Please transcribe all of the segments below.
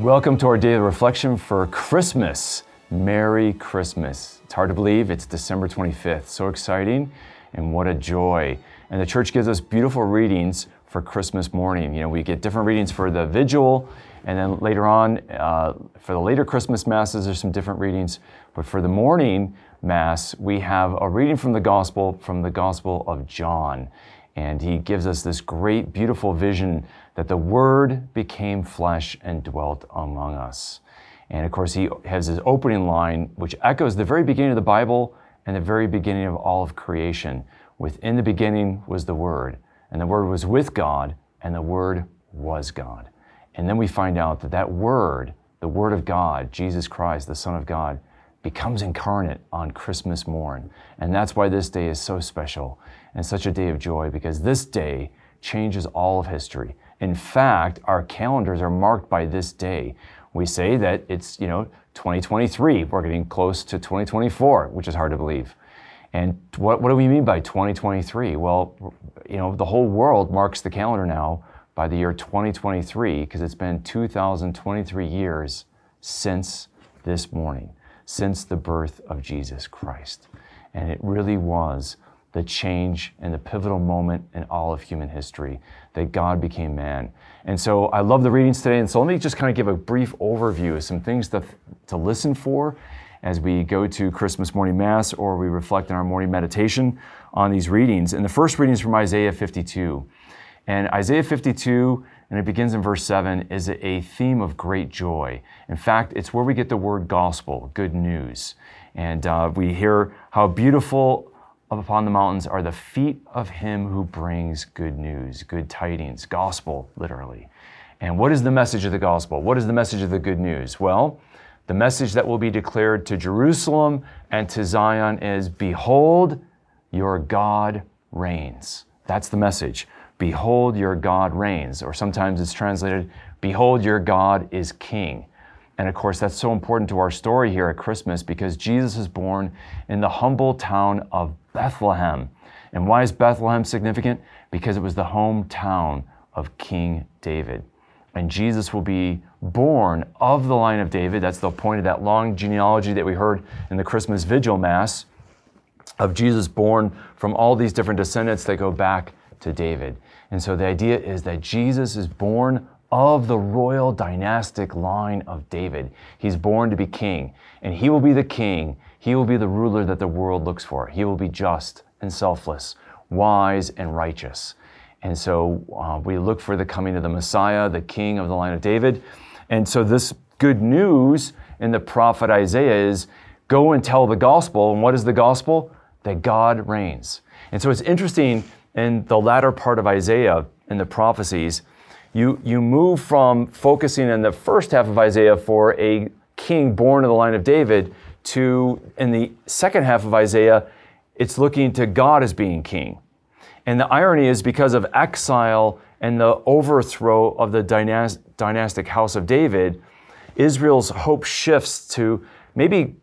Welcome to our daily reflection for Christmas. Merry Christmas. It's hard to believe it's December 25th. So exciting and what a joy. And the church gives us beautiful readings for Christmas morning. You know, we get different readings for the vigil, and then later on, uh, for the later Christmas masses, there's some different readings. But for the morning mass, we have a reading from the gospel, from the gospel of John. And he gives us this great, beautiful vision that the Word became flesh and dwelt among us. And of course, he has his opening line, which echoes the very beginning of the Bible and the very beginning of all of creation. Within the beginning was the Word, and the Word was with God, and the Word was God. And then we find out that that Word, the Word of God, Jesus Christ, the Son of God, becomes incarnate on Christmas morn. And that's why this day is so special and such a day of joy, because this day changes all of history. In fact, our calendars are marked by this day. We say that it's, you know, 2023. We're getting close to 2024, which is hard to believe. And what, what do we mean by 2023? Well, you know, the whole world marks the calendar now by the year 2023 because it's been 2023 years since this morning, since the birth of Jesus Christ. And it really was the change and the pivotal moment in all of human history that God became man. And so I love the readings today. And so let me just kind of give a brief overview of some things to, to listen for as we go to Christmas morning Mass or we reflect in our morning meditation on these readings. And the first reading is from Isaiah 52. And Isaiah 52, and it begins in verse 7, is a theme of great joy. In fact, it's where we get the word gospel, good news. And uh, we hear how beautiful upon the mountains are the feet of him who brings good news, good tidings, gospel, literally. And what is the message of the gospel? What is the message of the good news? Well, the message that will be declared to Jerusalem and to Zion is Behold, your God reigns. That's the message. Behold, your God reigns. Or sometimes it's translated, Behold, your God is king. And of course, that's so important to our story here at Christmas because Jesus is born in the humble town of Bethlehem. And why is Bethlehem significant? Because it was the hometown of King David. And Jesus will be born of the line of David. That's the point of that long genealogy that we heard in the Christmas Vigil Mass of Jesus born from all these different descendants that go back to David. And so the idea is that Jesus is born of the royal dynastic line of David. He's born to be king, and he will be the king. He will be the ruler that the world looks for. He will be just and selfless, wise and righteous. And so uh, we look for the coming of the Messiah, the king of the line of David. And so this good news in the prophet Isaiah is go and tell the gospel. And what is the gospel? That God reigns. And so it's interesting in the latter part of Isaiah in the prophecies you, you move from focusing in the first half of Isaiah for a king born of the line of David to, in the second half of Isaiah, it's looking to God as being king. And the irony is because of exile and the overthrow of the dynastic house of David, Israel's hope shifts to maybe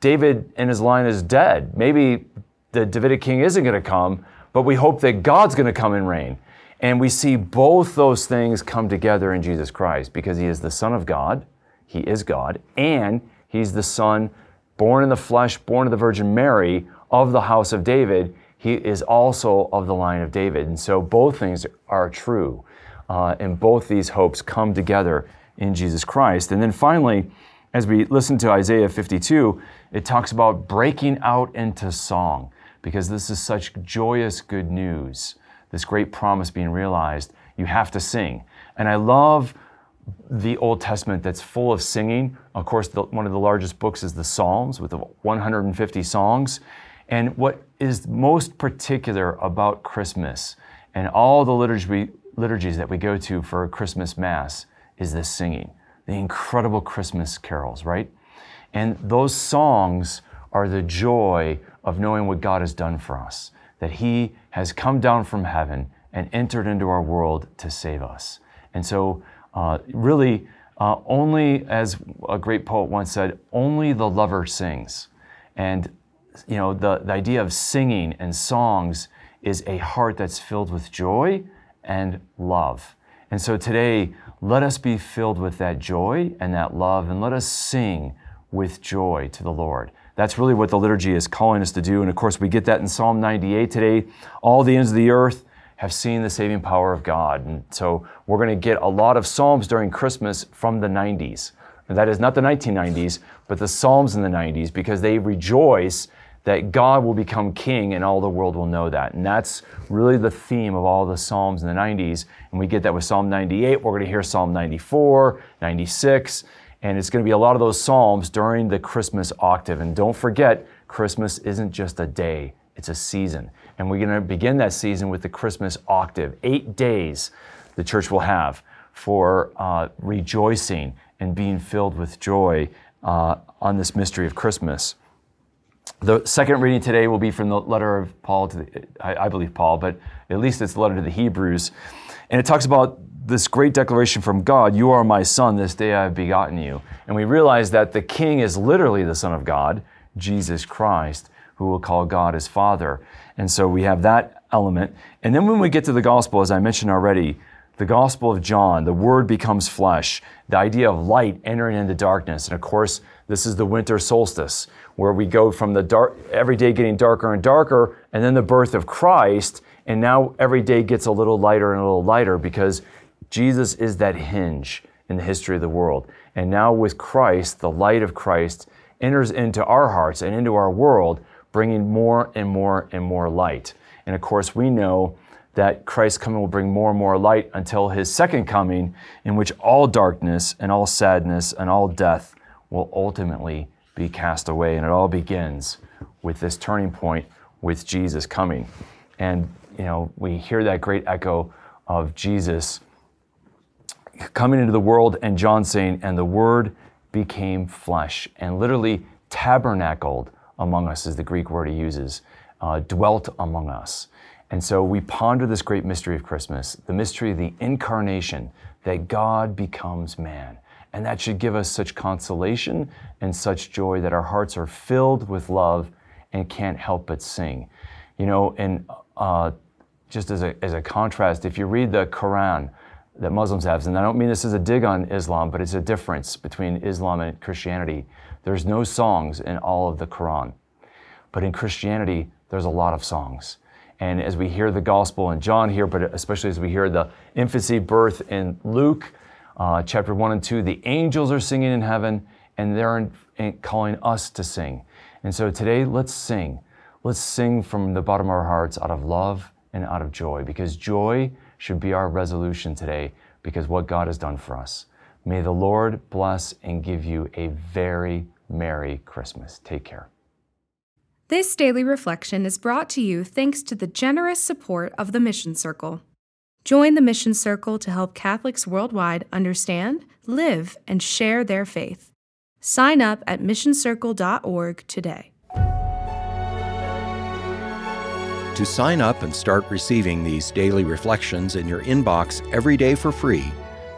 David and his line is dead. Maybe the Davidic king isn't going to come, but we hope that God's going to come and reign. And we see both those things come together in Jesus Christ because he is the Son of God, he is God, and he's the Son born in the flesh, born of the Virgin Mary of the house of David. He is also of the line of David. And so both things are true. Uh, and both these hopes come together in Jesus Christ. And then finally, as we listen to Isaiah 52, it talks about breaking out into song because this is such joyous good news this great promise being realized, you have to sing. And I love the Old Testament that's full of singing. Of course, the, one of the largest books is the Psalms with 150 songs. And what is most particular about Christmas and all the liturgy, liturgies that we go to for Christmas Mass is this singing, the incredible Christmas carols, right? And those songs are the joy of knowing what God has done for us that He has come down from heaven and entered into our world to save us. And so, uh, really, uh, only, as a great poet once said, only the lover sings. And, you know, the, the idea of singing and songs is a heart that's filled with joy and love. And so today, let us be filled with that joy and that love, and let us sing with joy to the Lord. That's really what the liturgy is calling us to do. And of course, we get that in Psalm 98 today. All the ends of the earth have seen the saving power of God. And so we're going to get a lot of Psalms during Christmas from the 90s. And that is not the 1990s, but the Psalms in the 90s, because they rejoice that God will become king and all the world will know that. And that's really the theme of all the Psalms in the 90s. And we get that with Psalm 98. We're going to hear Psalm 94, 96, and it's going to be a lot of those Psalms during the Christmas octave. And don't forget, Christmas isn't just a day, it's a season. And we're going to begin that season with the Christmas octave. Eight days the church will have for uh, rejoicing and being filled with joy uh, on this mystery of Christmas. The second reading today will be from the letter of Paul to the, I, I, believe Paul, but at least it's the letter to the Hebrews. And it talks about this great declaration from God, You are my son, this day I have begotten you. And we realize that the king is literally the son of God, Jesus Christ, who will call God his father. And so we have that element. And then when we get to the gospel, as I mentioned already, the Gospel of John, the Word becomes flesh, the idea of light entering into darkness. And of course, this is the winter solstice, where we go from the dark, every day getting darker and darker, and then the birth of Christ. And now every day gets a little lighter and a little lighter because Jesus is that hinge in the history of the world. And now with Christ, the light of Christ enters into our hearts and into our world, bringing more and more and more light. And of course, we know that Christ's coming will bring more and more light until his second coming, in which all darkness and all sadness and all death will ultimately be cast away. And it all begins with this turning point with Jesus coming. And, you know, we hear that great echo of Jesus coming into the world and John saying, and the Word became flesh and literally tabernacled among us, is the Greek word he uses, uh, dwelt among us. And so we ponder this great mystery of Christmas, the mystery of the incarnation, that God becomes man. And that should give us such consolation and such joy that our hearts are filled with love and can't help but sing. You know, and uh, just as a, as a contrast, if you read the Quran that Muslims have, and I don't mean this as a dig on Islam, but it's a difference between Islam and Christianity. There's no songs in all of the Quran. But in Christianity, there's a lot of songs. And as we hear the gospel in John here, but especially as we hear the infancy birth in Luke, uh, chapter 1 and 2, the angels are singing in heaven and they're in, in calling us to sing. And so today, let's sing. Let's sing from the bottom of our hearts out of love and out of joy because joy should be our resolution today because what God has done for us. May the Lord bless and give you a very Merry Christmas. Take care. This daily reflection is brought to you thanks to the generous support of the Mission Circle. Join the Mission Circle to help Catholics worldwide understand, live, and share their faith. Sign up at missioncircle.org today. To sign up and start receiving these daily reflections in your inbox every day for free,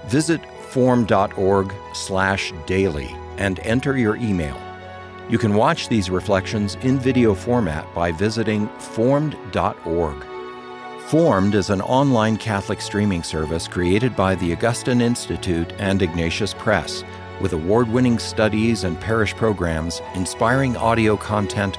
visit formed.org/daily and enter your email. You can watch these reflections in video format by visiting formed.org. Formed is an online Catholic streaming service created by the Augustine Institute and Ignatius Press, with award winning studies and parish programs, inspiring audio content,